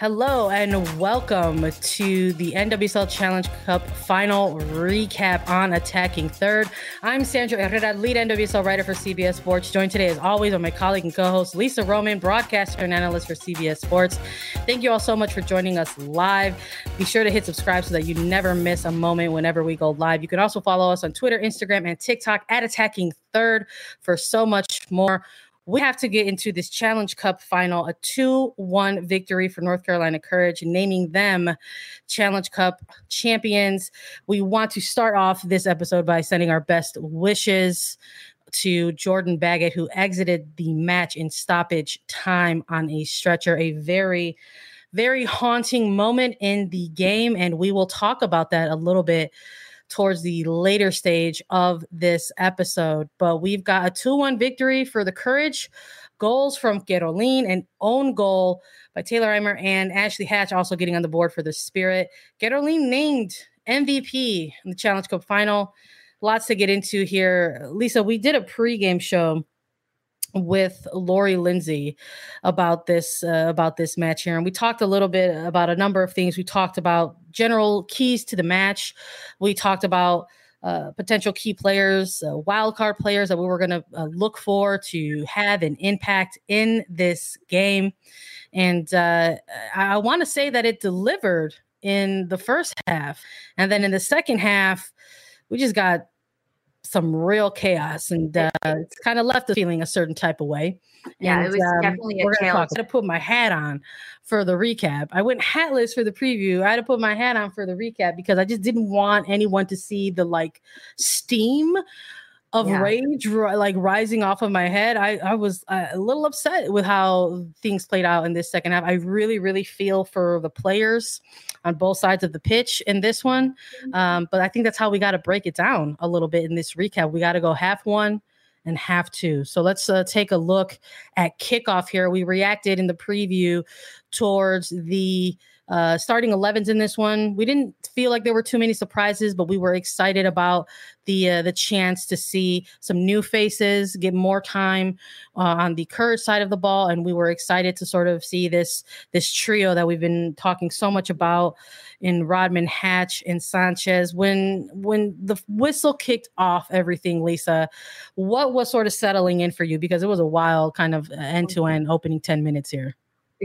Hello and welcome to the NWSL Challenge Cup final recap on Attacking Third. I'm Sandra Herrera, lead NWSL writer for CBS Sports. Joined today, as always, by my colleague and co-host Lisa Roman, broadcaster and analyst for CBS Sports. Thank you all so much for joining us live. Be sure to hit subscribe so that you never miss a moment whenever we go live. You can also follow us on Twitter, Instagram, and TikTok at Attacking Third for so much more we have to get into this Challenge Cup final, a 2 1 victory for North Carolina Courage, naming them Challenge Cup champions. We want to start off this episode by sending our best wishes to Jordan Baggett, who exited the match in stoppage time on a stretcher. A very, very haunting moment in the game. And we will talk about that a little bit towards the later stage of this episode. But we've got a 2 1 victory for the Courage. Goals from Kerolin and own goal by Taylor Aylmer and Ashley Hatch also getting on the board for the Spirit. Kerolin named MVP in the Challenge Cup final. Lots to get into here. Lisa, we did a pregame show with Lori Lindsey about this uh, about this match here, and we talked a little bit about a number of things. We talked about general keys to the match. We talked about uh, potential key players, uh, wild card players that we were going to uh, look for to have an impact in this game. And uh, I, I want to say that it delivered in the first half, and then in the second half, we just got some real chaos, and uh, it's kind of left us feeling a certain type of way. Yeah, and, it was um, definitely a talk. I had to put my hat on for the recap. I went hatless for the preview. I had to put my hat on for the recap because I just didn't want anyone to see the like steam of yeah. rage like rising off of my head. I, I was uh, a little upset with how things played out in this second half. I really, really feel for the players on both sides of the pitch in this one. Mm-hmm. Um, but I think that's how we got to break it down a little bit in this recap. We got to go half one and half two. So let's uh, take a look at kickoff here. We reacted in the preview towards the uh, starting 11s in this one. We didn't feel like there were too many surprises, but we were excited about the uh, the chance to see some new faces, get more time uh, on the courage side of the ball, and we were excited to sort of see this this trio that we've been talking so much about in Rodman, Hatch, and Sanchez. When when the whistle kicked off everything, Lisa, what was sort of settling in for you? Because it was a wild kind of end to end opening ten minutes here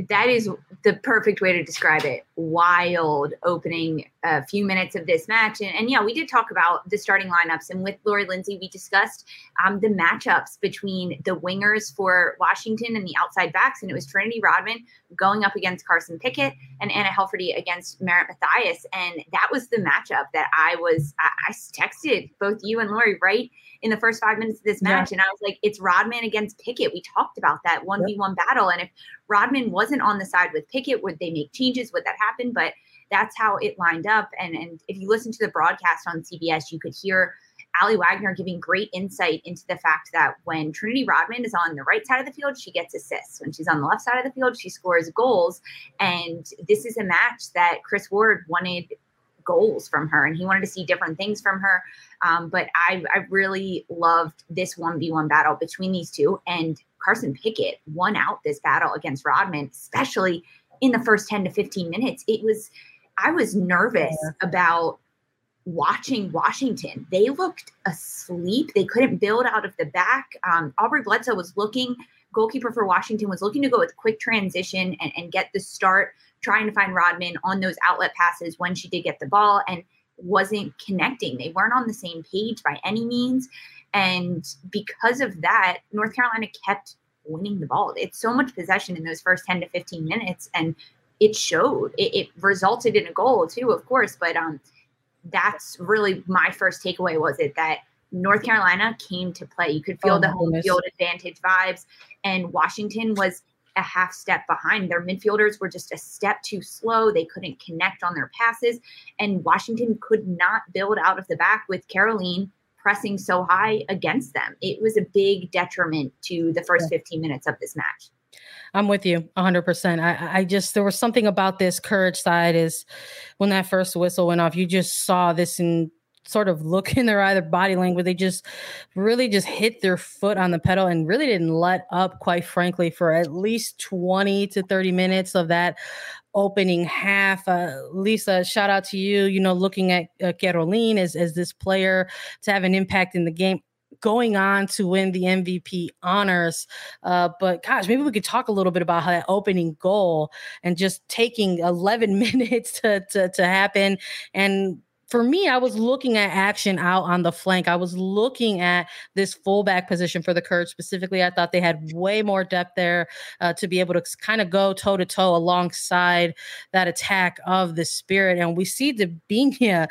that is the perfect way to describe it. Wild opening a few minutes of this match. And, and, yeah, we did talk about the starting lineups. And with Lori Lindsey, we discussed um, the matchups between the wingers for Washington and the outside backs. And it was Trinity Rodman going up against Carson Pickett and Anna Heilferty against Merritt Mathias. And that was the matchup that I was, I, I texted both you and Lori right in the first five minutes of this match. Yeah. And I was like, it's Rodman against Pickett. We talked about that 1v1 yep. battle. And if Rodman wasn't on the side with Pickett, would they make changes? Would that happen? But that's how it lined up. And, and if you listen to the broadcast on CBS, you could hear Aly Wagner giving great insight into the fact that when Trinity Rodman is on the right side of the field, she gets assists. When she's on the left side of the field, she scores goals. And this is a match that Kris Ward wanted goals from her and he wanted to see different things from her. Um, but I, I really loved this 1v1 battle between these two. And Carson Pickett won out this battle against Rodman, especially in the first 10 to 15 minutes. It was, I was nervous yeah. about watching Washington. They looked asleep. They couldn't build out of the back. Um, Aubrey Bledsoe was looking goalkeeper for Washington was looking to go with quick transition and, and get the start, trying to find Rodman on those outlet passes when she did get the ball and wasn't connecting. They weren't on the same page by any means. And because of that, North Carolina kept winning the ball. It's so much possession in those first 10 to 15 minutes. And it showed. It, it resulted in a goal too, of course. But um, that's really my first takeaway was it that North Carolina came to play. You could feel oh, the home goodness. field advantage vibes, and Washington was a half step behind. Their midfielders were just a step too slow. They couldn't connect on their passes, and Washington could not build out of the back with Caroline pressing so high against them. It was a big detriment to the first 15 minutes of this match. I'm with you 100%. I, I just, there was something about this courage side is when that first whistle went off, you just saw this in sort of look in their either body language. They just really just hit their foot on the pedal and really didn't let up, quite frankly, for at least 20 to 30 minutes of that opening half. Uh, Lisa, shout out to you. You know, looking at uh, Kerolin as, as this player to have an impact in the game going on to win the MVP honors. Uh, but gosh, maybe we could talk a little bit about how that opening goal and just taking 11 minutes to, to, to happen and for me, I was looking at action out on the flank. I was looking at this fullback position for the Courage specifically. I thought they had way more depth there uh, to be able to kind of go toe to toe alongside that attack of the Spirit. And we see Debinha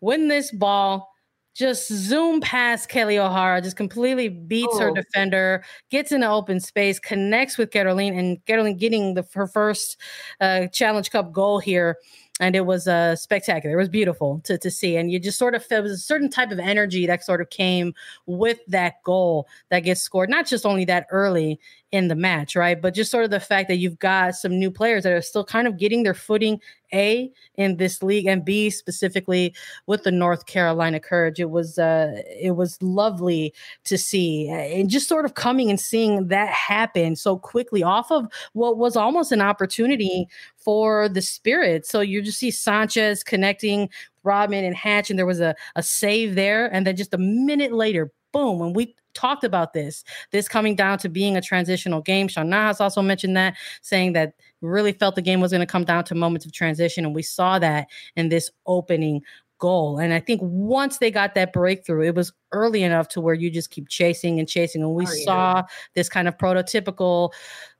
win this ball just zoom past Kelly O'Hara, just completely beats oh. her defender, gets in the open space, connects with Kerolin, and Kerolin getting the her first uh, Challenge Cup goal here and it was uh, spectacular. It was beautiful to, to see. And you just sort of, it was a certain type of energy that sort of came with that goal that gets scored, not just only that early in the match, right? But just sort of the fact that you've got some new players that are still kind of getting their footing, A, in this league, and B, specifically with the North Carolina Courage. It was, uh, it was lovely to see and just sort of coming and seeing that happen so quickly off of what was almost an opportunity for the Spirit. So you just see Sanchez connecting Rodman and Hatch, and there was a, a save there. And then just a minute later, boom, when we talked about this, this coming down to being a transitional game. Sean Nahas also mentioned that, saying that really felt the game was going to come down to moments of transition. And we saw that in this opening goal. And I think once they got that breakthrough, it was early enough to where you just keep chasing and chasing. And we oh, yeah. saw this kind of prototypical,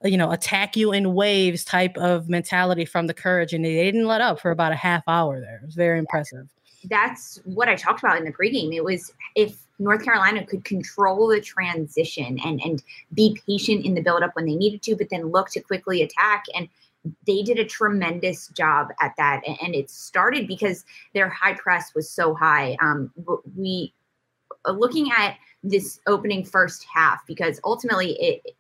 you know, attack you in waves type of mentality from the courage. And they didn't let up for about a half hour there. It was very impressive. That's what I talked about in the pregame. It was if North Carolina could control the transition and and be patient in the buildup when they needed to, but then look to quickly attack and they did a tremendous job at that. And it started because their high press was so high. Um, we, uh, looking at this opening first half, because ultimately it,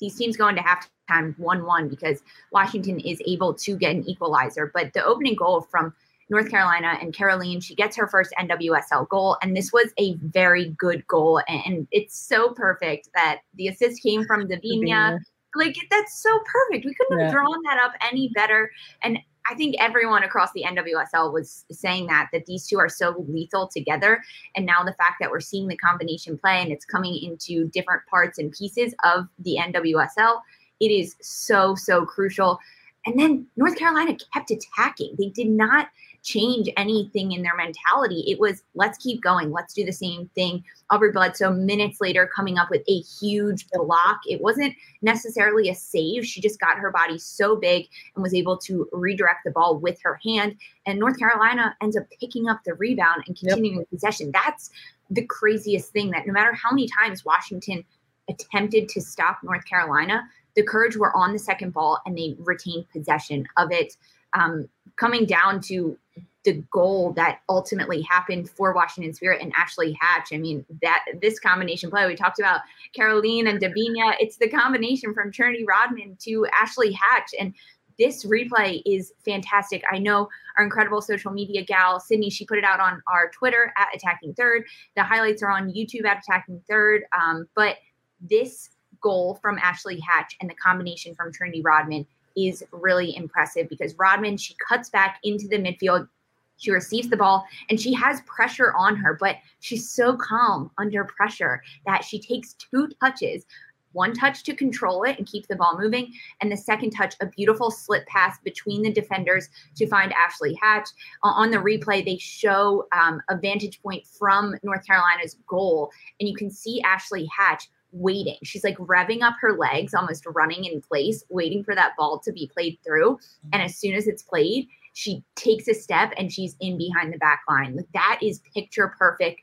these teams go into halftime 1 1 because Washington is able to get an equalizer. But the opening goal from North Carolina and Kerolin. she gets her first NWSL goal. And this was a very good goal. And it's so perfect that the assist came from Debinha. Like that's so perfect. We couldn't yeah. have drawn that up any better. And I think everyone across the NWSL was saying that that these two are so lethal together. And now the fact that we're seeing the combination play and it's coming into different parts and pieces of the NWSL, it is so so crucial. And then North Carolina kept attacking. They did not change anything in their mentality. It was, let's keep going. Let's do the same thing. Aubrey Bledsoe, minutes later, coming up with a huge block. It wasn't necessarily a save. She just got her body so big and was able to redirect the ball with her hand. And North Carolina ends up picking up the rebound and continuing yep. possession. That's the craziest thing that no matter how many times Washington attempted to stop North Carolina, the Courage were on the second ball and they retained possession of it um, coming down to the goal that ultimately happened for Washington Spirit and Ashley Hatch. I mean, that this combination play we talked about Kerolin and Debinha. It's the combination from Trinity Rodman to Ashley Hatch. And this replay is fantastic. I know our incredible social media gal, Sydney, she put it out on our Twitter at Attacking Third. The highlights are on YouTube at Attacking Third. Um, but this goal from Ashley Hatch and the combination from Trinity Rodman is really impressive because Rodman, she cuts back into the midfield. She receives the ball and she has pressure on her, but she's so calm under pressure that she takes two touches, one touch to control it and keep the ball moving, and the second touch, a beautiful slip pass between the defenders to find Ashley Hatch. On the replay, they show um, a vantage point from North Carolina's goal, and you can see Ashley Hatch waiting. She's like revving up her legs, almost running in place, waiting for that ball to be played through. And as soon as it's played, she takes a step and she's in behind the back line. Like that is picture perfect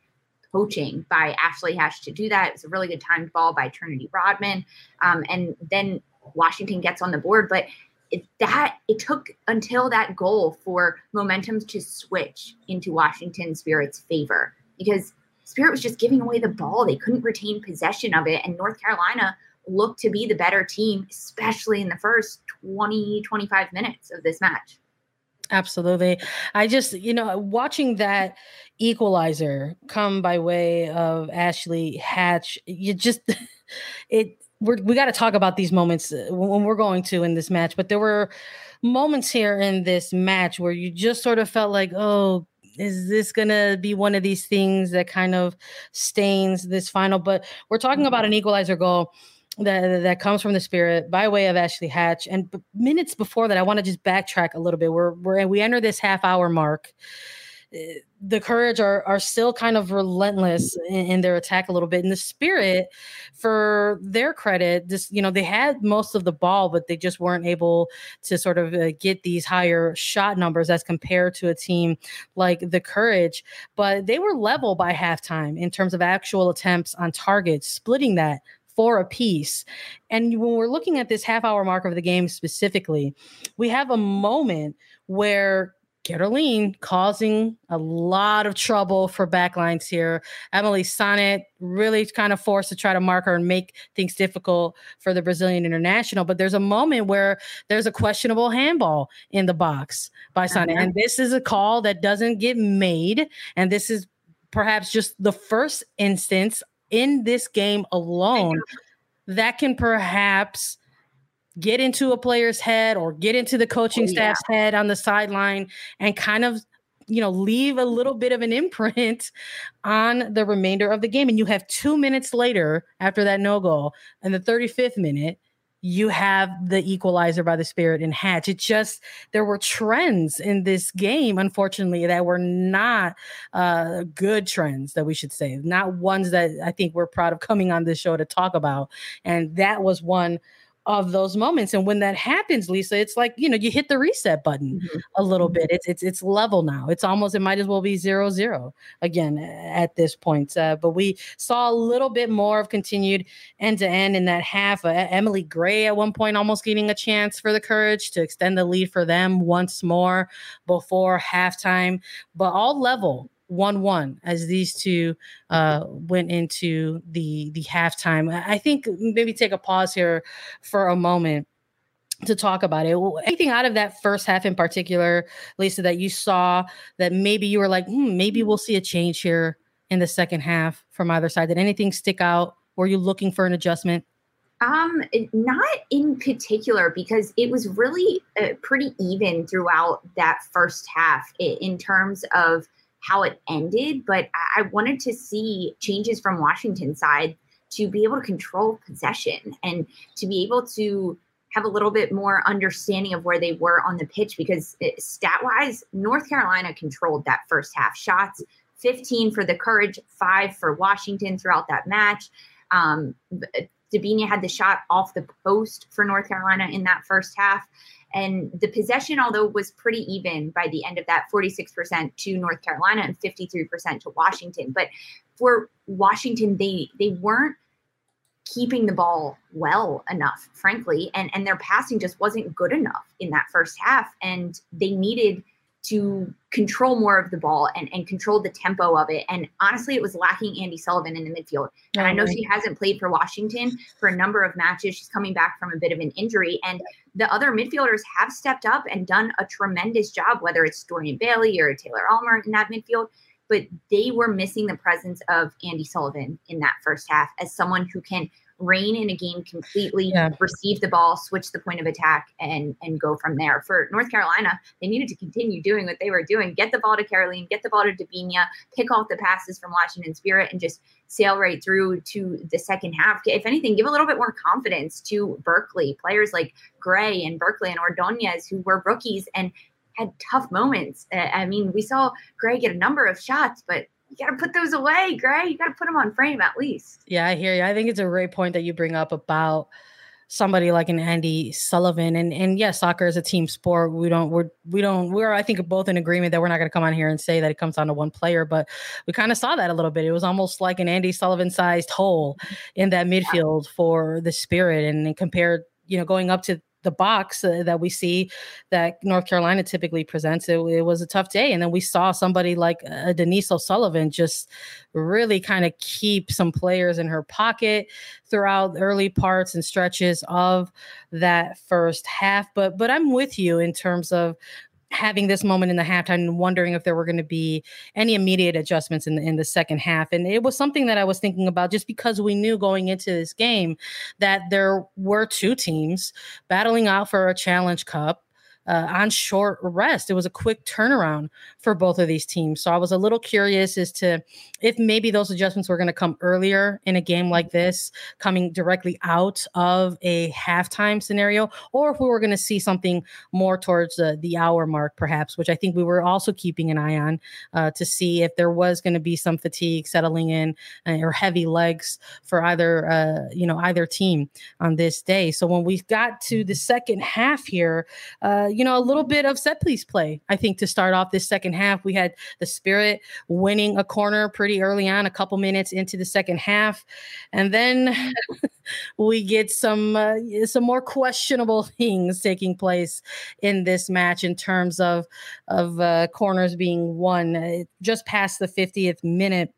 coaching by Ashley Hatch to do that. It was a really good timed ball by Trinity Rodman. Um, and then Washington gets on the board. But it, that it took until that goal for momentum to switch into Washington Spirit's favor because Spirit was just giving away the ball. They couldn't retain possession of it. And North Carolina looked to be the better team, especially in the first 20, 25 minutes of this match. Absolutely. I just, you know, watching that equalizer come by way of Ashley Hatch, you just, it, we're, we got to talk about these moments uh, when we're going to in this match, but there were moments here in this match where you just sort of felt like, oh, is this going to be one of these things that kind of stains this final? But we're talking about an mm-hmm. equalizer goal that that comes from the spirit by way of Ashley Hatch. And minutes before that, I want to just backtrack a little bit. We're, we're we enter this half hour mark. The courage are are still kind of relentless in, in, their attack a little bit. And the spirit, for their credit, this you know they had most of the ball, but they just weren't able to sort of uh, get these higher shot numbers as compared to a team like the courage. But they were level by halftime in terms of actual attempts on target, splitting that four apiece. And when we're looking at this half hour mark of the game specifically, we have a moment where Kerolin causing a lot of trouble for backlines here. Emily Sonnett really kind of forced to try to mark her and make things difficult for the Brazilian international. But there's a moment where there's a questionable handball in the box by Sonnett. Uh-huh. And this is a call that doesn't get made. And this is perhaps just the first instance in this game alone that can perhaps get into a player's head or get into the coaching oh, staff's yeah. head on the sideline and kind of you know leave a little bit of an imprint on the remainder of the game. And you have 2 minutes later after that no goal in the 35th minute you have the equalizer by the spirit in hatch. It just there were trends in this game unfortunately that were not uh good trends that we should say not ones that i think we're proud of coming on this show to talk about. And that was one of those moments. And when that happens, Lisa, it's like, you know, you hit the reset button mm-hmm. a little mm-hmm. bit. It's it's it's level now. It's almost it might as well be zero zero again at this point. Uh, but we saw a little bit more of continued end to end in that half. Uh, Emily Gray at one point almost getting a chance for the courage to extend the lead for them once more before halftime. But all level 1-1 as these two uh, went into the the halftime. I think maybe take a pause here for a moment to talk about it. Anything out of that first half in particular, Lisa, that you saw that maybe you were like, hmm, maybe we'll see a change here in the second half from either side. Did anything stick out? Were you looking for an adjustment? Um, not in particular because it was really uh, pretty even throughout that first half in terms of how it ended, but I wanted to see changes from Washington side to be able to control possession and to be able to have a little bit more understanding of where they were on the pitch because stat wise, North Carolina controlled that first half shots 15 for the Courage, five for Washington throughout that match. Um, Debinha had the shot off the post for North Carolina in that first half. And the possession, although was pretty even by the end of that 46% to North Carolina and 53% to Washington. But for Washington, they they weren't keeping the ball well enough, frankly, and, and their passing just wasn't good enough in that first half. And they needed – to control more of the ball and, and control the tempo of it. And honestly, it was lacking Andi Sullivan in the midfield. And I know she hasn't played for Washington for a number of matches. She's coming back from a bit of an injury. And the other midfielders have stepped up and done a tremendous job, whether it's Dorian Bailey or Taylor Aylmer in that midfield. But they were missing the presence of Andi Sullivan in that first half as someone who can rein in a game completely, yeah. receive the ball, switch the point of attack, and and go from there. For North Carolina, they needed to continue doing what they were doing: get the ball to Kerolin, get the ball to Debinha, pick off the passes from Washington Spirit, and just sail right through to the second half. If anything, give a little bit more confidence to Berkeley players like Gray and Berkeley and Ordonez, who were rookies and had tough moments. Uh, I mean, we saw Gray get a number of shots, but you got to put those away, Gray. You got to put them on frame at least. Yeah, I hear you. I think it's a great point that you bring up about somebody like an Andi Sullivan. And and yes, yeah, soccer is a team sport. We don't we're we don't we're I think both in agreement that we're not going to come on here and say that it comes down to one player, but we kind of saw that a little bit. It was almost like an Andi Sullivan sized hole in that midfield for the Spirit, and, and compared you know going up to the box uh, that we see that North Carolina typically presents, it, it, was a tough day. And then we saw somebody like uh, Denise O'Sullivan just really kind of keep some players in her pocket throughout early parts and stretches of that first half. But but I'm with you in terms of having this moment in the halftime and wondering if there were going to be any immediate adjustments in the, in the second half. And it was something that I was thinking about just because we knew going into this game that there were two teams battling out for a challenge cup uh, on short rest. It was a quick turnaround for both of these teams. So I was a little curious as to if maybe those adjustments were going to come earlier in a game like this, coming directly out of a halftime scenario, or if we were going to see something more towards the, the hour mark, perhaps, which I think we were also keeping an eye on uh, to see if there was going to be some fatigue settling in uh, or heavy legs for either, uh, you know, either team on this day. So when we got to the second half here, uh, you know, a little bit of set piece play. I think to start off this second half, we had the Spirit winning a corner pretty early on, a couple minutes into the second half, and then we get some uh, some more questionable things taking place in this match in terms of of uh, corners being won uh, just past the 50th minute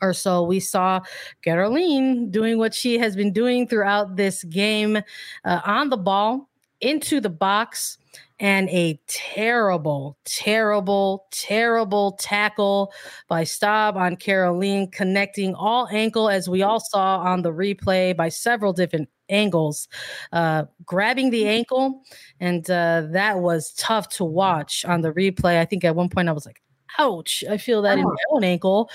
or so, we saw Kerolin doing what she has been doing throughout this game uh, on the ball into the box and a terrible, terrible, terrible tackle by Staab on Kerolin, connecting all ankle, as we all saw on the replay by several different angles, uh, grabbing the ankle. And uh, that was tough to watch on the replay. I think at one point I was like, ouch i feel that oh. in my own ankle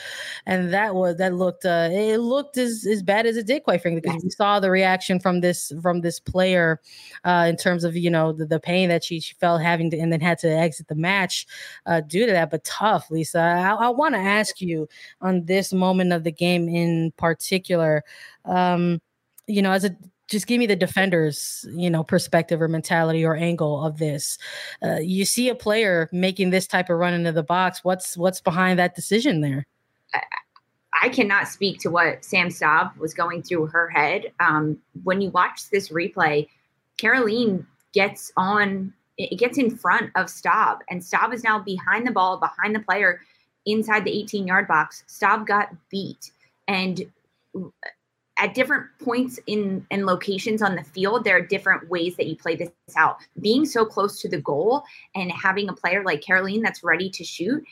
and that was that looked uh it looked as, as bad as it did quite frankly because yes. we saw the reaction from this from this player uh in terms of you know the, the pain that she, she felt having to and then had to exit the match uh due to that but tough lisa i, I want to ask you on this moment of the game in particular um you know as a just give me the defender's you know perspective or mentality or angle of this. Uh, you see a player making this type of run into the box what's what's behind that decision there? I, cannot speak to what sam Staab was going through her head. Um, when you watch this replay Kerolin gets on it gets in front of Staab and Staab is now behind the ball behind the player inside the 18 yard box. Staab got beat and at different points in and locations on the field there are different ways that you play this out. Being so close to the goal and having a player like Kerolin that's ready to shoot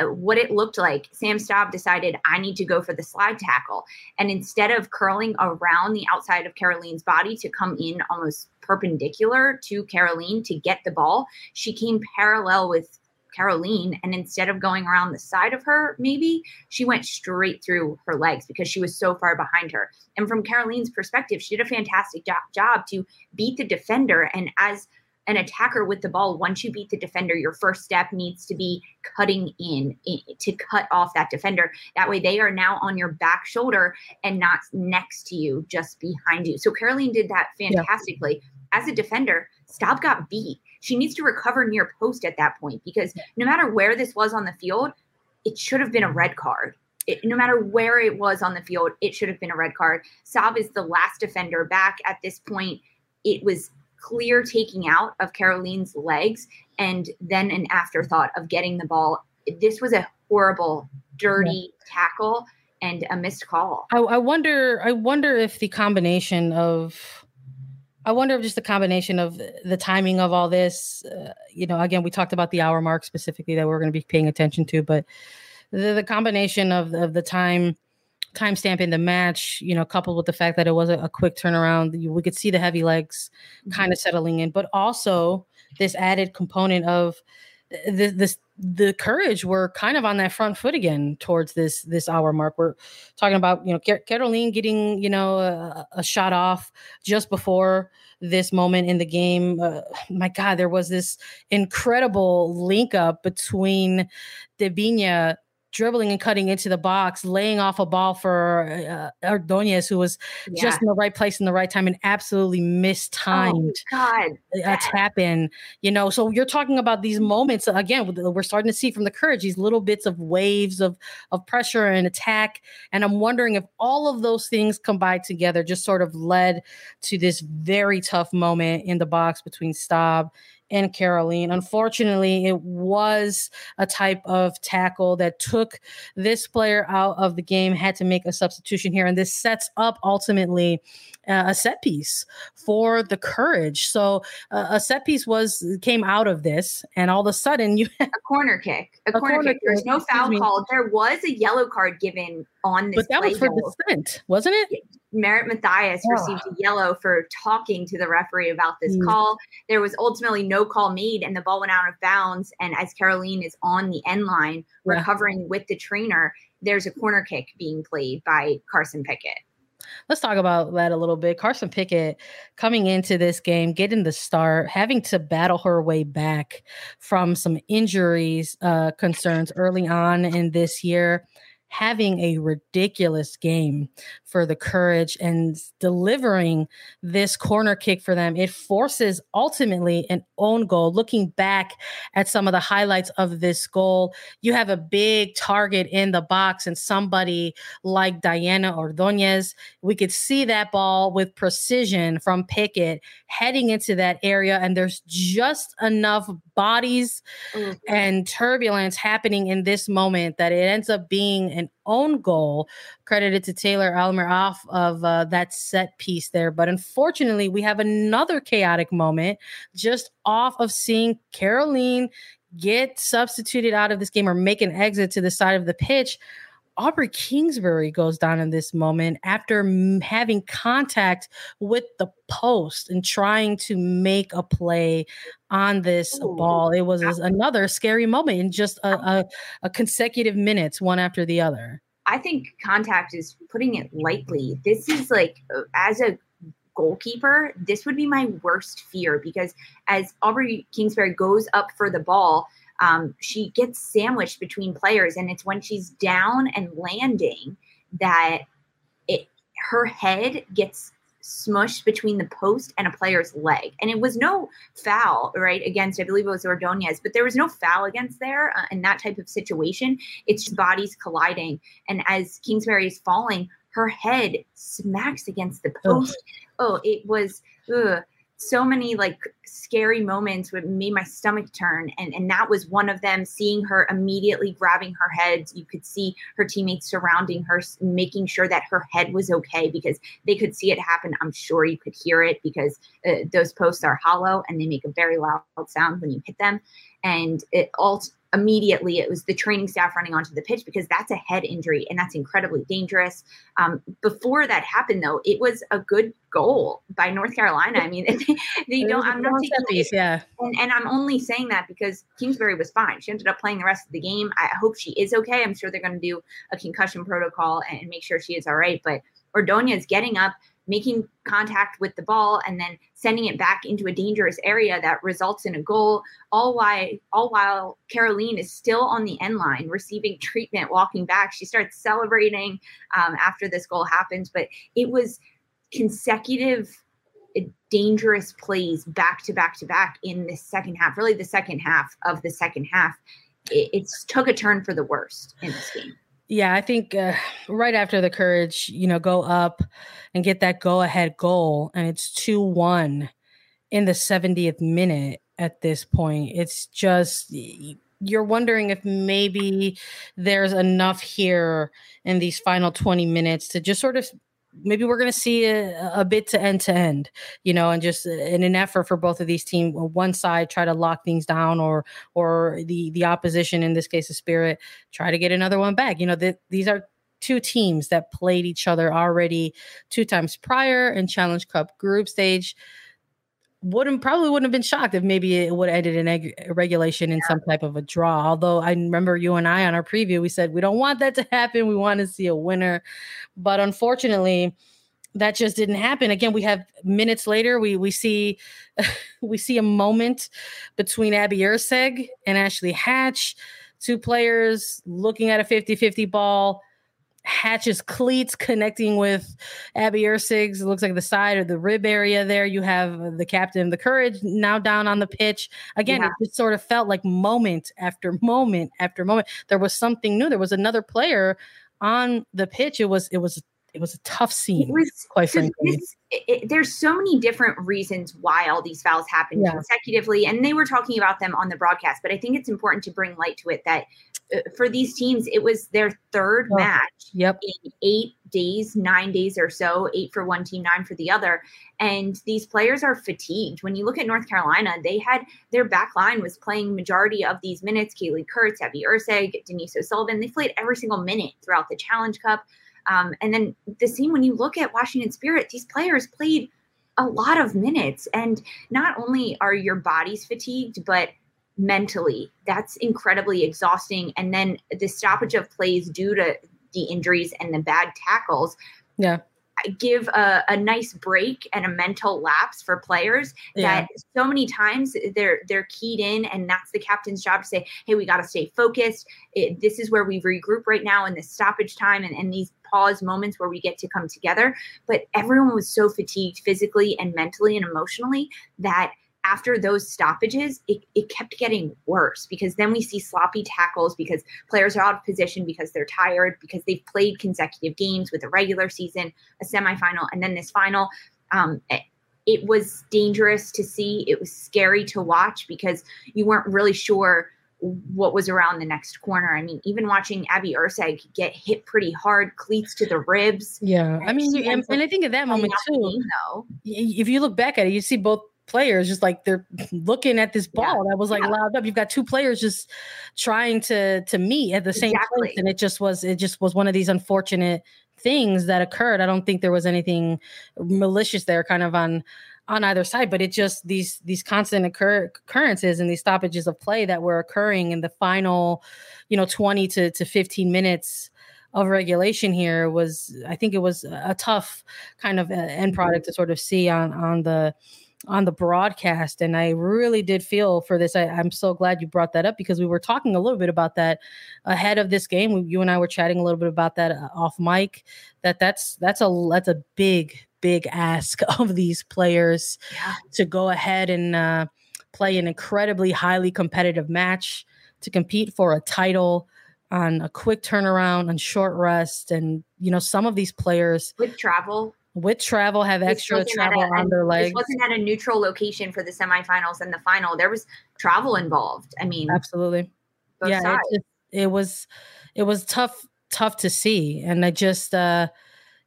uh, what it looked like sam Staab decided i need to go for the slide tackle. And instead of curling around the outside of Kerolin's body to come in almost perpendicular to Kerolin to get the ball she came parallel with Kerolin, and instead of going around the side of her, maybe she went straight through her legs because she was so far behind her. And from Kerolin's perspective, she did a fantastic jo- job to beat the defender. And as an attacker with the ball, once you beat the defender, your first step needs to be cutting in, in, to cut off that defender. That way, they are now on your back shoulder and not next to you, just behind you. So Kerolin did that fantastically. Yeah. As a defender, Staab got beat she needs to recover near post at that point because no matter where this was on the field, it should have been a red card. It, no matter where it was on the field, it should have been a red card. Staab is the last defender back at this point. It was clear taking out of Kerolin's legs and then an afterthought of getting the ball. This was a horrible, dirty tackle and a missed call. I, I wonder. I wonder if the combination of I wonder if just the combination of the timing of all this, uh, you know, again, we talked about the hour mark specifically that we're going to be paying attention to, but the, the combination of, of the time timestamp in the match, you know, coupled with the fact that it was a, a quick turnaround, we could see the heavy legs mm-hmm. kind of settling in, but also this added component of the, this the courage were kind of on that front foot again towards this this hour mark. We're talking about you know Kerolin getting you know a, a shot off just before this moment in the game. Uh, my God, there was this incredible link up between Debinha dribbling and cutting into the box, laying off a ball for uh, Ordonez, who was yeah. just in the right place in the right time and absolutely mistimed oh, a tap in. You know, so you're talking about these moments again. We're starting to see from the courage these little bits of waves of of pressure and attack, and I'm wondering if all of those things combined together just sort of led to this very tough moment in the box between Staab and Kerolin. Unfortunately, it was a type of tackle that took this player out of the game, had to make a substitution here. And this sets up ultimately uh, a set piece for the courage. So uh, a set piece was came out of this, and all of a sudden you a corner kick, a, a corner, corner, kick. There's no foul called. There was a yellow card given on this, but that was for goal. dissent, wasn't it? Merritt Mathias oh. received a yellow for talking to the referee about this mm. call. There was ultimately no call made, and the ball went out of bounds. And as Kerolin is on the end line yeah. recovering with the trainer, there's a corner kick being played by Carson Pickett. Let's talk about that a little bit. Carson Pickett coming into this game, getting the start, having to battle her way back from some injuries uh, concerns early on in this year having a ridiculous game for the courage and delivering this corner kick for them. It forces ultimately an own goal. Looking back at some of the highlights of this goal, you have a big target in the box and somebody like Diana Ordonez. We could see that ball with precision from Pickett heading into that area, and there's just enough bodies mm-hmm. and turbulence happening in this moment that it ends up being an own goal credited to Taylor Aylmer off of uh, that set piece there. But unfortunately, we have another chaotic moment just off of seeing Kerolin get substituted out of this game or make an exit to the side of the pitch. Aubrey Kingsbury goes down in this moment after m- having contact with the post and trying to make a play on this Ooh. ball. It was another scary moment in just a, a, a consecutive minutes, one after the other. I think contact is putting it lightly. This is like, uh, as a goalkeeper, this would be my worst fear because as Aubrey Kingsbury goes up for the ball, um, she gets sandwiched between players, and it's when she's down and landing that it her head gets smushed between the post and a player's leg. And it was no foul, right, against, I believe it was Ordonez, but there was no foul against there uh, in that type of situation. It's just bodies colliding. And as Kingsbury is falling, her head smacks against the post. Oh, oh it was. Ugh so many like scary moments that made my stomach turn and and that was one of them seeing her immediately grabbing her head. You could see her teammates surrounding her making sure that her head was okay because they could see it happen. I'm sure you could hear it because uh, those posts are hollow and they make a very loud sound when you hit them. And it all immediately it was the training staff running onto the pitch because that's a head injury and that's incredibly dangerous. Um, before that happened, though, it was a good goal by North Carolina. I mean, they, they don't. I'm not taking piece, yeah, and, and I'm only saying that because Kingsbury was fine. She ended up playing the rest of the game. I hope she is okay. I'm sure they're going to do a concussion protocol and make sure she is all right. But Ordonez getting up making contact with the ball and then sending it back into a dangerous area that results in a goal all while all while Kerolin is still on the end line receiving treatment walking back. She starts celebrating um, after this goal happens but it was consecutive uh, dangerous plays back to back to back in the second half really the second half of the second half. It, took a turn for the worst in this game yeah, I think uh, right after the courage, you know, go up and get that go ahead goal, and it's 2 1 in the 70th minute at this point. It's just, you're wondering if maybe there's enough here in these final 20 minutes to just sort of maybe we're going to see a, a, bit to end to end, you know, and just uh, in an effort for both of these teams, uh, one side try to lock things down, or or the the opposition, in this case, the Spirit, try to get another one back. You know, that these are two teams that played each other already two times prior in Challenge Cup group stage wouldn't probably wouldn't have been shocked if maybe it would have ended in eg- regulation in yeah. some type of a draw. Although I remember you and I on our preview, we said we don't want that to happen. We want to see a winner, but unfortunately, that just didn't happen. Again, we have minutes later, we we see we see a moment between Abby Erceg and Ashley Hatch, two players looking at a 50-50 ball Hatch's cleats connecting with Abby Erceg's. It looks like the side or the rib area there. You have uh, the captain of the courage now down on the pitch. Again, yeah. it just sort of felt like moment after moment after moment. There was something new. There was another player on the pitch. It was it was it was a tough scene, was, quite frankly. This, it, there's so many different reasons why all these fouls happened yeah. consecutively, and they were talking about them on the broadcast. But I think it's important to bring light to it that uh, for these teams, it was their third oh, match yep. in eight days, nine days or so, eight for one team, nine for the other. And these players are fatigued. When you look at North Carolina, they had their back line was playing majority of these minutes. Kaleigh Kurtz, Abby Erceg, Denise O'Sullivan, they played every single minute throughout the Challenge Cup. Um, and then the same when you look at Washington Spirit, these players played a lot of minutes. And not only are your bodies fatigued, but mentally, that's incredibly exhausting. And then the stoppage of plays due to the injuries and the bad tackles. Yeah give a, a, nice break and a mental lapse for players yeah. that so many times they're they're keyed in and that's the captain's job to say hey we got to stay focused it, this is where we regroup right now in this stoppage time and, and these pause moments where we get to come together but everyone was so fatigued physically and mentally and emotionally that after those stoppages, it, it kept getting worse because then we see sloppy tackles because players are out of position because they're tired, because they've played consecutive games with a regular season, a semifinal, and then this final. Um, it, it was dangerous to see. It was scary to watch because you weren't really sure what was around the next corner. I mean, even watching Abby Erceg get hit pretty hard, cleats to the ribs. Yeah, I mean, and, and, I think at that moment too, game, though, if you look back at it, you see both players just like they're looking at this ball yeah. that was like yeah. loud up. You've got two players just trying to to meet at the same exactly. place, and it just was it just was one of these unfortunate things that occurred. I don't think there was anything malicious there, kind of on on either side, but it just these these constant occur- occurrences and these stoppages of play that were occurring in the final, you know, twenty to to fifteen minutes of regulation here was I think it was a tough kind of uh, end product to sort of see on on the on the broadcast and i really did feel for this. I, am so glad you brought that up because we were talking a little bit about that ahead of this game. You and i were chatting a little bit about that uh, off mic that that's that's a that's a big big ask of these players yeah. to go ahead and uh, play an incredibly highly competitive match to compete for a title on a quick turnaround on short rest and you know some of these players with travel with travel have extra travel a, on their legs. This wasn't at a neutral location for the semifinals and the final. There was travel involved. I mean, absolutely. Yeah, it, it, was it was tough tough to see, and I just uh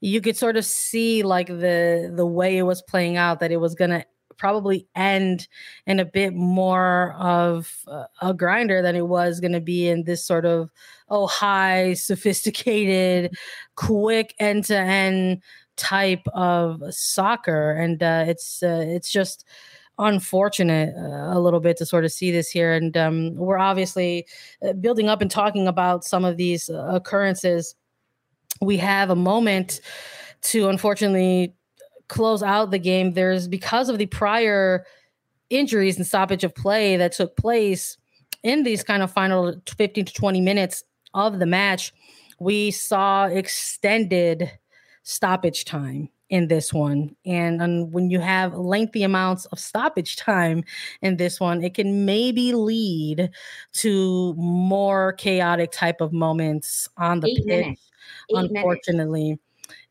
you could sort of see like the the way it was playing out that it was gonna probably end in a bit more of a grinder than it was going to be in this sort of oh high sophisticated quick end to end type of soccer, and uh, it's uh, it's just unfortunate uh, a little bit to sort of see this here. And um, we're obviously uh, building up and talking about some of these uh, occurrences. We have a moment to unfortunately close out the game. There's because of the prior injuries and stoppage of play that took place in these kind of final 15 to 20 minutes of the match, we saw extended stoppage time in this one. And um, when you have lengthy amounts of stoppage time in this one, it can maybe lead to more chaotic type of moments on the Eight pitch. unfortunately. Minutes.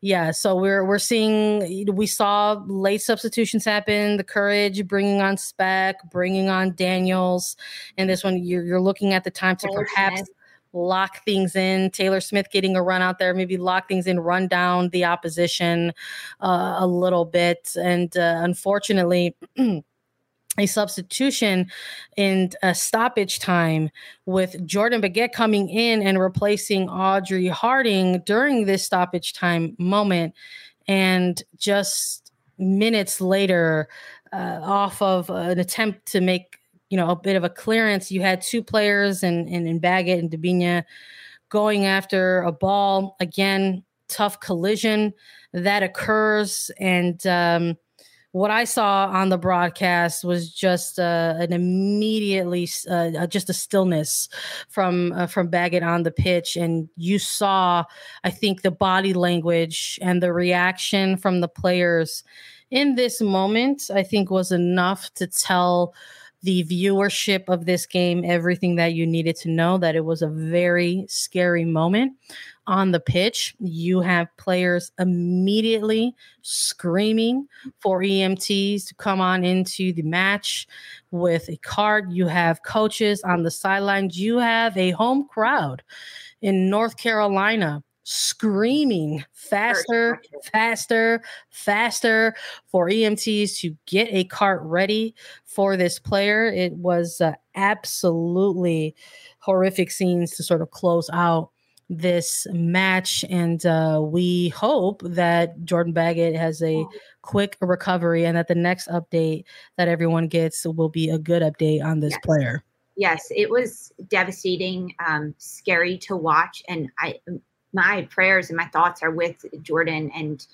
Yeah, so we're we're seeing we saw late substitutions happen. The Courage bringing on Speck, bringing on Daniels, and this one you're, you're looking at the time to perhaps lock things in. Taylor Smith getting a run out there, maybe lock things in, run down the opposition uh, a little bit. And uh, unfortunately, a substitution in a stoppage time with Jordan Baggett coming in and replacing Audrey Harding during this stoppage time moment. And just minutes later, uh, off of an attempt to make you know a bit of a clearance, you had two players and in Baggett and Debinha going after a ball again. Tough collision that occurs, and um, what I saw on the broadcast was just uh, an immediately uh, uh, just a stillness from uh, from Baggett on the pitch, and you saw, I think, the body language and the reaction from the players in this moment. I think was enough to tell the viewership of this game everything that you needed to know that it was a very scary moment on the pitch. You have players immediately screaming for EMTs to come on into the match with a card. You have coaches on the sidelines. You have a home crowd in North Carolina screaming faster, faster, faster for EMTs to get a cart ready for this player. It was uh, absolutely horrific scenes to sort of close out this match. And uh, we hope that Jordan Baggett has a quick recovery and that the next update that everyone gets will be a good update on this yes. player. Yes, it was devastating, um, scary to watch. And I, my prayers and my thoughts are with Jordan and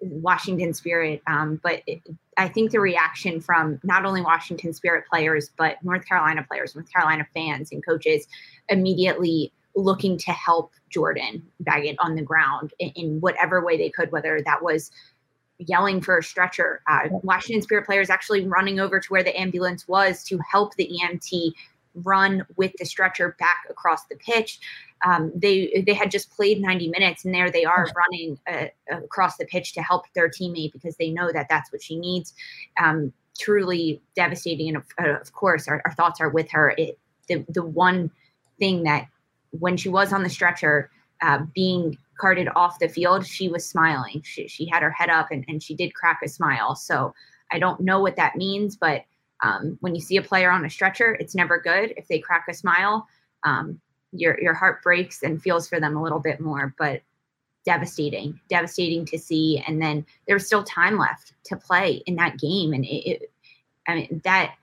Washington Spirit. Um, but it, I think the reaction from not only Washington Spirit players, but North Carolina players, North Carolina fans and coaches immediately looking to help Jordan Baggett on the ground in, in whatever way they could, whether that was yelling for a stretcher. Uh, Washington Spirit players actually running over to where the ambulance was to help the EMT run with the stretcher back across the pitch. Um, they they had just played 90 minutes, and there they are running uh, across the pitch to help their teammate because they know that that's what she needs. Um, truly devastating, and of, uh, of course, our, our, thoughts are with her. It, the the one thing that when she was on the stretcher, uh, being carted off the field, she was smiling. She, she had her head up and, and she did crack a smile. So I don't know what that means, but um, when you see a player on a stretcher, it's never good. If they crack a smile, um, your your heart breaks and feels for them a little bit more. But devastating, devastating to see. And then there was still time left to play in that game, and it, it I mean that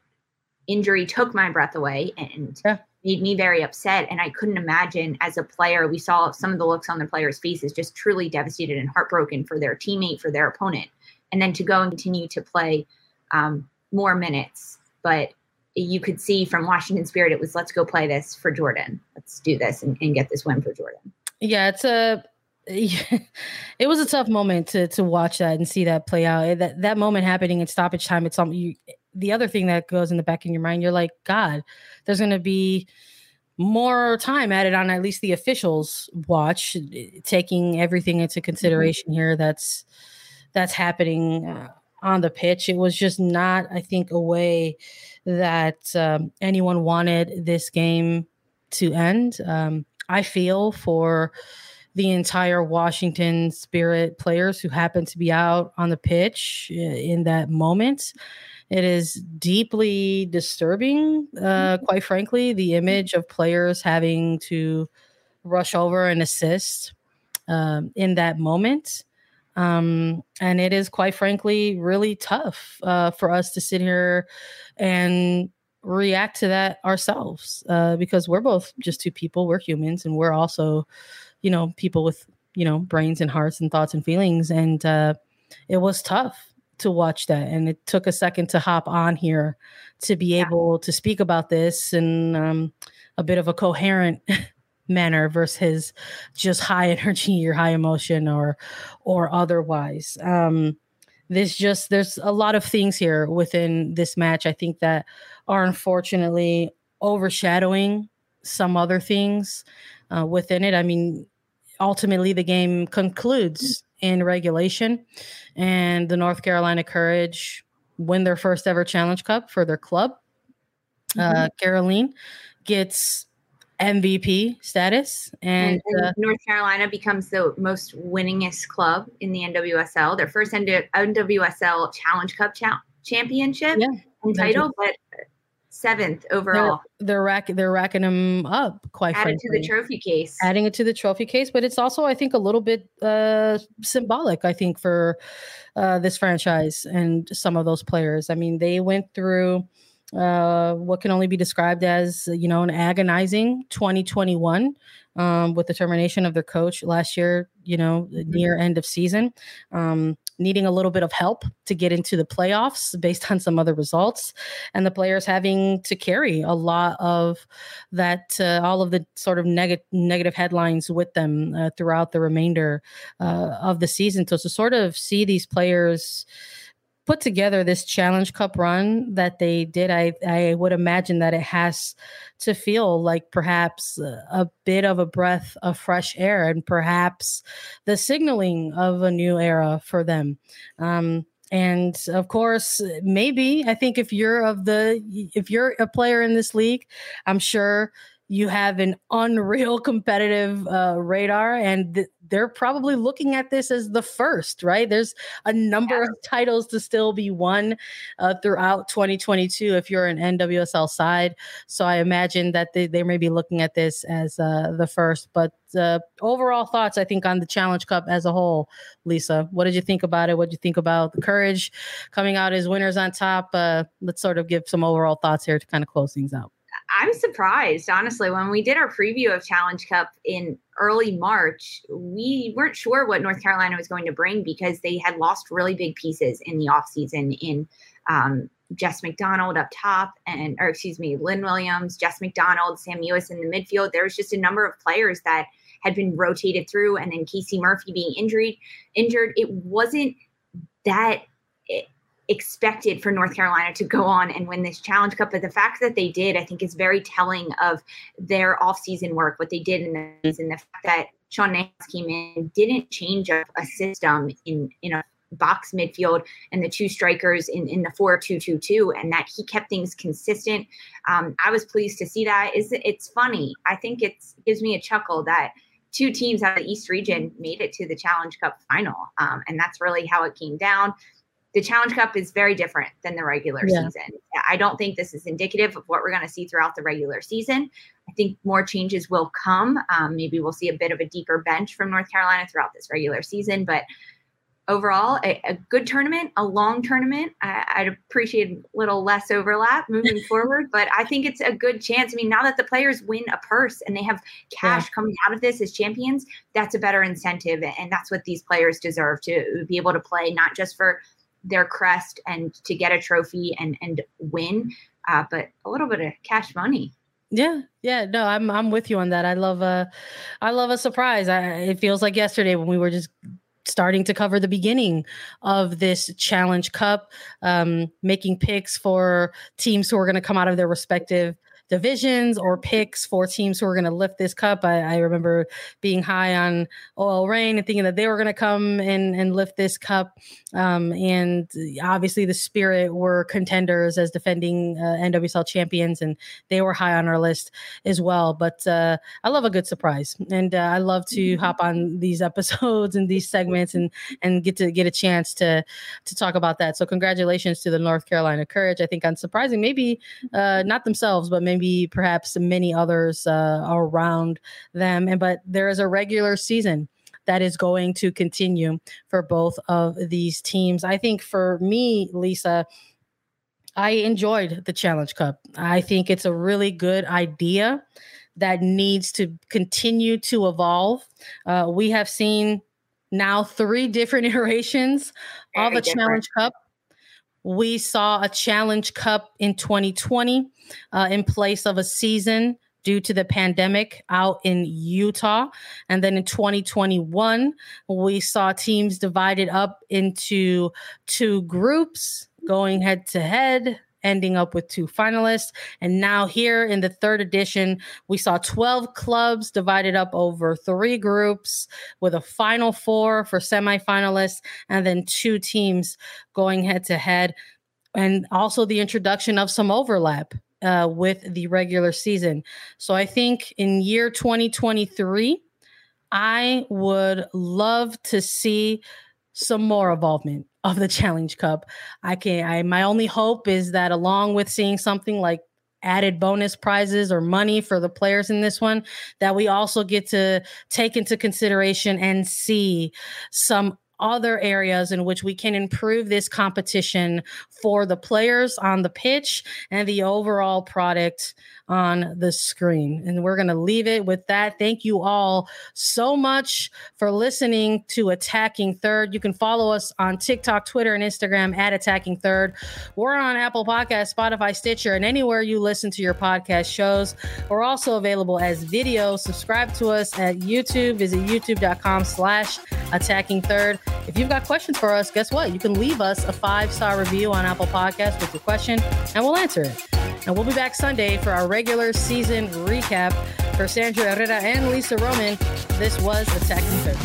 injury took my breath away, and yeah made me very upset. And I couldn't imagine as a player, we saw some of the looks on the players' faces just truly devastated and heartbroken for their teammate, for their opponent. And then to go and continue to play um, more minutes. But you could see from Washington Spirit, it was let's go play this for Jordan. Let's do this and, and get this win for Jordan. Yeah, it's a. It was a tough moment to to watch that and see that play out. That that moment happening in stoppage time. It's something you the other thing that goes in the back of your mind, you're like, God, there's going to be more time added on at least the officials watch, taking everything into mm-hmm. consideration mm-hmm. here. That's that's happening uh, on the pitch. It was just not, I think, a way that um, anyone wanted this game to end. Um, I feel for the entire Washington Spirit players who happened to be out on the pitch uh, in that moment. It is deeply disturbing, uh, mm-hmm. quite frankly, the image of players having to rush over and assist um, in that moment. Um, and it is quite frankly really tough uh, for us to sit here and react to that ourselves uh, because we're both just two people. We're humans, and we're also, you know, people with you know brains and hearts and thoughts and feelings. And uh, it was tough to watch that and it took a second to hop on here to be yeah. able to speak about this in um, a bit of a coherent manner versus just high energy or high emotion or or otherwise um this just there's a lot of things here within this match i think that are unfortunately overshadowing some other things uh, within it i mean ultimately the game concludes in regulation and the North Carolina Courage win their first ever Challenge Cup for their club. Uh, mm-hmm. Uh, Kerolin gets MVP status, and, and, uh, North Carolina becomes the most winningest club in the NWSL. Their first NWSL Challenge Cup cha- championship, yeah. and title, but seventh overall. They're, they're racking they're racking them up quite added frankly. to the trophy case. Adding it to the trophy case, but it's also I think a little bit uh, symbolic. I think for uh, this franchise and some of those players. I mean, they went through uh, what can only be described as you know an agonizing 2021 um, with the termination of their coach last year. You know, mm-hmm. near end of season. Um, needing a little bit of help to get into the playoffs based on some other results, and the players having to carry a lot of that, uh, all of the sort of neg- negative headlines with them uh, throughout the remainder uh, of the season. So to sort of see these players put together this challenge cup run that they did i i would imagine that it has to feel like perhaps a bit of a breath of fresh air and perhaps the signaling of a new era for them. Um, and of course maybe i think if you're of the if you're a player in this league i'm sure you have an unreal competitive uh, radar and th- they're probably looking at this as the first right? There's a number yeah. of titles to still be won uh, throughout 2022 if you're an nwsl side. So i imagine that they, they may be looking at this as uh, the first but uh, overall thoughts i think on the challenge cup as a whole lisa. What did you think about it? What did you think about the courage coming out as winners on top? Uh, let's sort of give some overall thoughts here to kind of close things out I'm surprised, honestly. When we did our preview of Challenge Cup in early March, we weren't sure what North Carolina was going to bring because they had lost really big pieces in the offseason in um, Jess McDonald up top, and or excuse me, Lynn Williams, Jess McDonald, Sam Mewis in the midfield. There was just a number of players that had been rotated through, and then Casey Murphy being injured. Injured. It wasn't that. Expected for North Carolina to go on and win this Challenge Cup. But the fact that they did, I think, is very telling of their offseason work, what they did in the season. The fact that Sean Nahas came in, didn't change up a system in in a box midfield and the two strikers in, in the 4-2-2-2 and that he kept things consistent. Um, I was pleased to see that. Is it's funny. I think it gives me a chuckle that two teams out of the East region made it to the Challenge Cup final. Um, and that's really how it came down the Challenge Cup is very different than the regular yeah. season. I don't think this is indicative of what we're going to see throughout the regular season. I think more changes will come. Um, maybe we'll see a bit of a deeper bench from North Carolina throughout this regular season, but overall, a, a good tournament, a long tournament. I, would appreciate a little less overlap moving forward, but I think it's a good chance. I mean, now that the players win a purse and they have cash yeah. coming out of this as champions, that's a better incentive, and that's what these players deserve to be able to play, not just for their crest and to get a trophy and and win, uh, but a little bit of cash money. Yeah, yeah, no, I'm I'm with you on that. I love a, I love a surprise. I, it feels like yesterday when we were just starting to cover the beginning of this challenge cup um, making picks for teams who are going to come out of their respective divisions or picks for teams who are going to lift this cup. I, I, remember being high on OL Reign and thinking that they were going to come and, and lift this cup. Um, and obviously, the Spirit were contenders as defending uh, NWSL champions, and they were high on our list as well. But uh, I love a good surprise, and uh, I love to mm-hmm. hop on these episodes and these segments and and get to get a chance to to talk about that. So congratulations to the North Carolina Courage. I think unsurprising, maybe uh, not themselves, but maybe maybe perhaps many others uh, around them. And but there is a regular season that is going to continue for both of these teams. I think for me, Lisa, I enjoyed the Challenge Cup. I think it's a really good idea that needs to continue to evolve. Uh, we have seen now three different iterations Very of a different. Challenge Cup. We saw a Challenge Cup in 2020 uh, in place of a season due to the pandemic out in Utah. And then in 2021, we saw teams divided up into two groups going head to head ending up with two finalists. And now, here in the third edition, we saw 12 clubs divided up over three groups with a final four for semifinalists, and then two teams going head to head. And also the introduction of some overlap uh, with the regular season. So I think in year 2023, I would love to see some more involvement of the Challenge Cup. I can I my only hope is that along with seeing something like added bonus prizes or money for the players in this one that we also get to take into consideration and see some other areas in which we can improve this competition for the players on the pitch and the overall product on the screen. And we're going to leave it with that. Thank you all so much for listening to Attacking Third. You can follow us on TikTok, Twitter, and Instagram at Attacking Third. We're on Apple Podcast, Spotify, Stitcher, and anywhere you listen to your podcast shows. We're also available as video. Subscribe to us at YouTube. Visit youtube.com slash attacking third. If you've got questions for us, guess what? You can leave us a five-star review on Apple Podcast with your question, and we'll answer it. And we'll be back Sunday for our regular season recap. For Sandra Herrera and Lisa Roman, this was Attacking Third.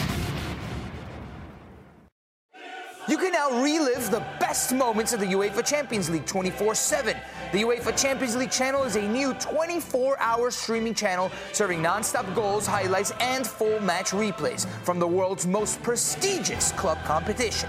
You can now relive the best moments of the UEFA Champions League 24 7. The UEFA Champions League channel is a new 24 hour streaming channel serving non stop goals, highlights, and full match replays from the world's most prestigious club competition.